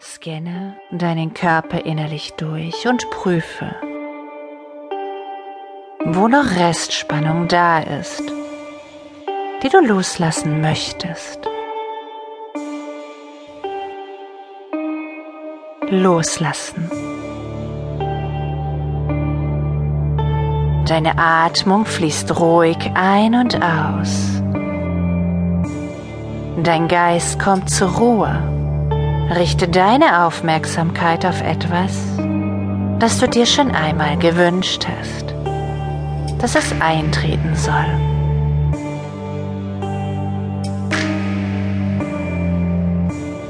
Scanne deinen Körper innerlich durch und prüfe, wo noch Restspannung da ist, die du loslassen möchtest. Loslassen. Deine Atmung fließt ruhig ein und aus. Dein Geist kommt zur Ruhe. Richte deine Aufmerksamkeit auf etwas, das du dir schon einmal gewünscht hast, dass es eintreten soll.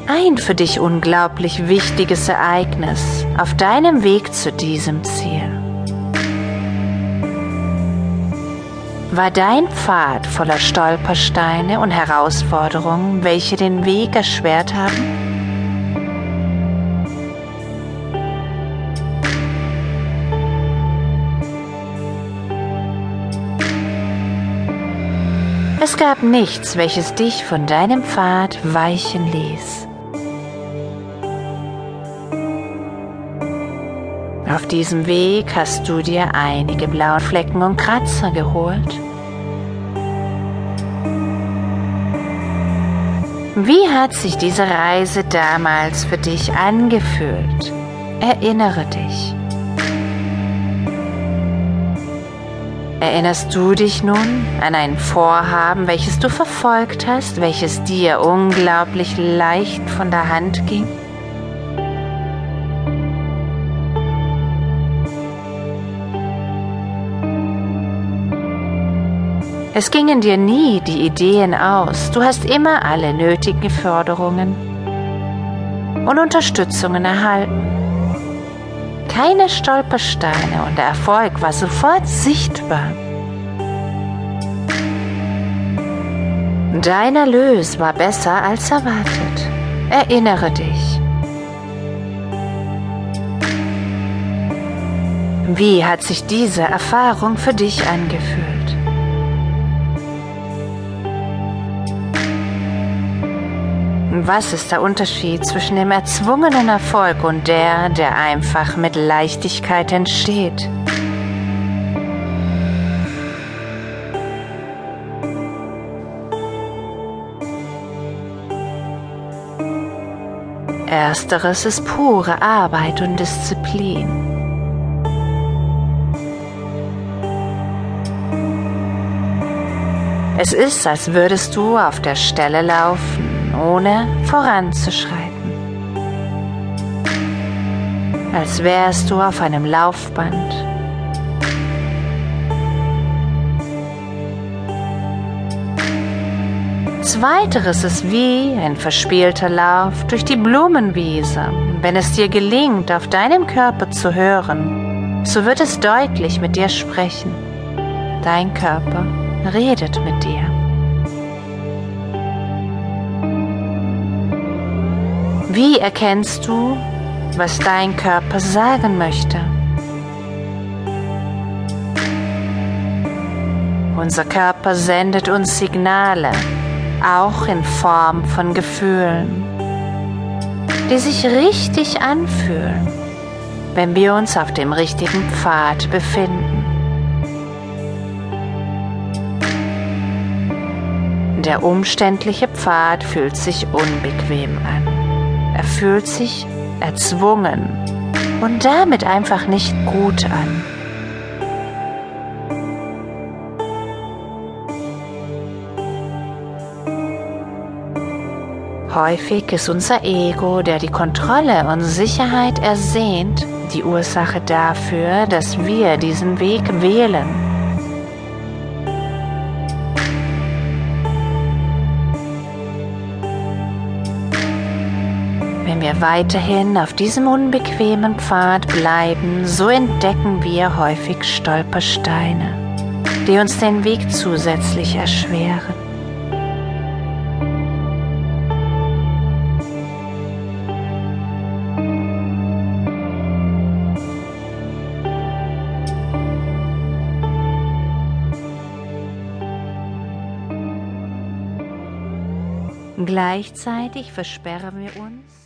Ein für dich unglaublich wichtiges Ereignis auf deinem Weg zu diesem Ziel. War dein Pfad voller Stolpersteine und Herausforderungen, welche den Weg erschwert haben? Es gab nichts, welches dich von deinem Pfad weichen ließ. Auf diesem Weg hast du dir einige blaue Flecken und Kratzer geholt. Wie hat sich diese Reise damals für dich angefühlt? Erinnere dich. Erinnerst du dich nun an ein Vorhaben, welches du verfolgt hast, welches dir unglaublich leicht von der Hand ging? Es gingen dir nie die Ideen aus, du hast immer alle nötigen Förderungen und Unterstützungen erhalten keine Stolpersteine und der Erfolg war sofort sichtbar. Dein Erlös war besser als erwartet. Erinnere dich. Wie hat sich diese Erfahrung für dich angefühlt? Was ist der Unterschied zwischen dem erzwungenen Erfolg und der, der einfach mit Leichtigkeit entsteht? Ersteres ist pure Arbeit und Disziplin. Es ist, als würdest du auf der Stelle laufen ohne voranzuschreiten. Als wärst du auf einem Laufband. Zweiteres ist wie ein verspielter Lauf durch die Blumenwiese. Wenn es dir gelingt, auf deinem Körper zu hören, so wird es deutlich mit dir sprechen. Dein Körper redet mit dir. Wie erkennst du, was dein Körper sagen möchte? Unser Körper sendet uns Signale, auch in Form von Gefühlen, die sich richtig anfühlen, wenn wir uns auf dem richtigen Pfad befinden. Der umständliche Pfad fühlt sich unbequem an. Er fühlt sich erzwungen und damit einfach nicht gut an. Häufig ist unser Ego, der die Kontrolle und Sicherheit ersehnt, die Ursache dafür, dass wir diesen Weg wählen. Weiterhin auf diesem unbequemen Pfad bleiben, so entdecken wir häufig Stolpersteine, die uns den Weg zusätzlich erschweren. Gleichzeitig versperren wir uns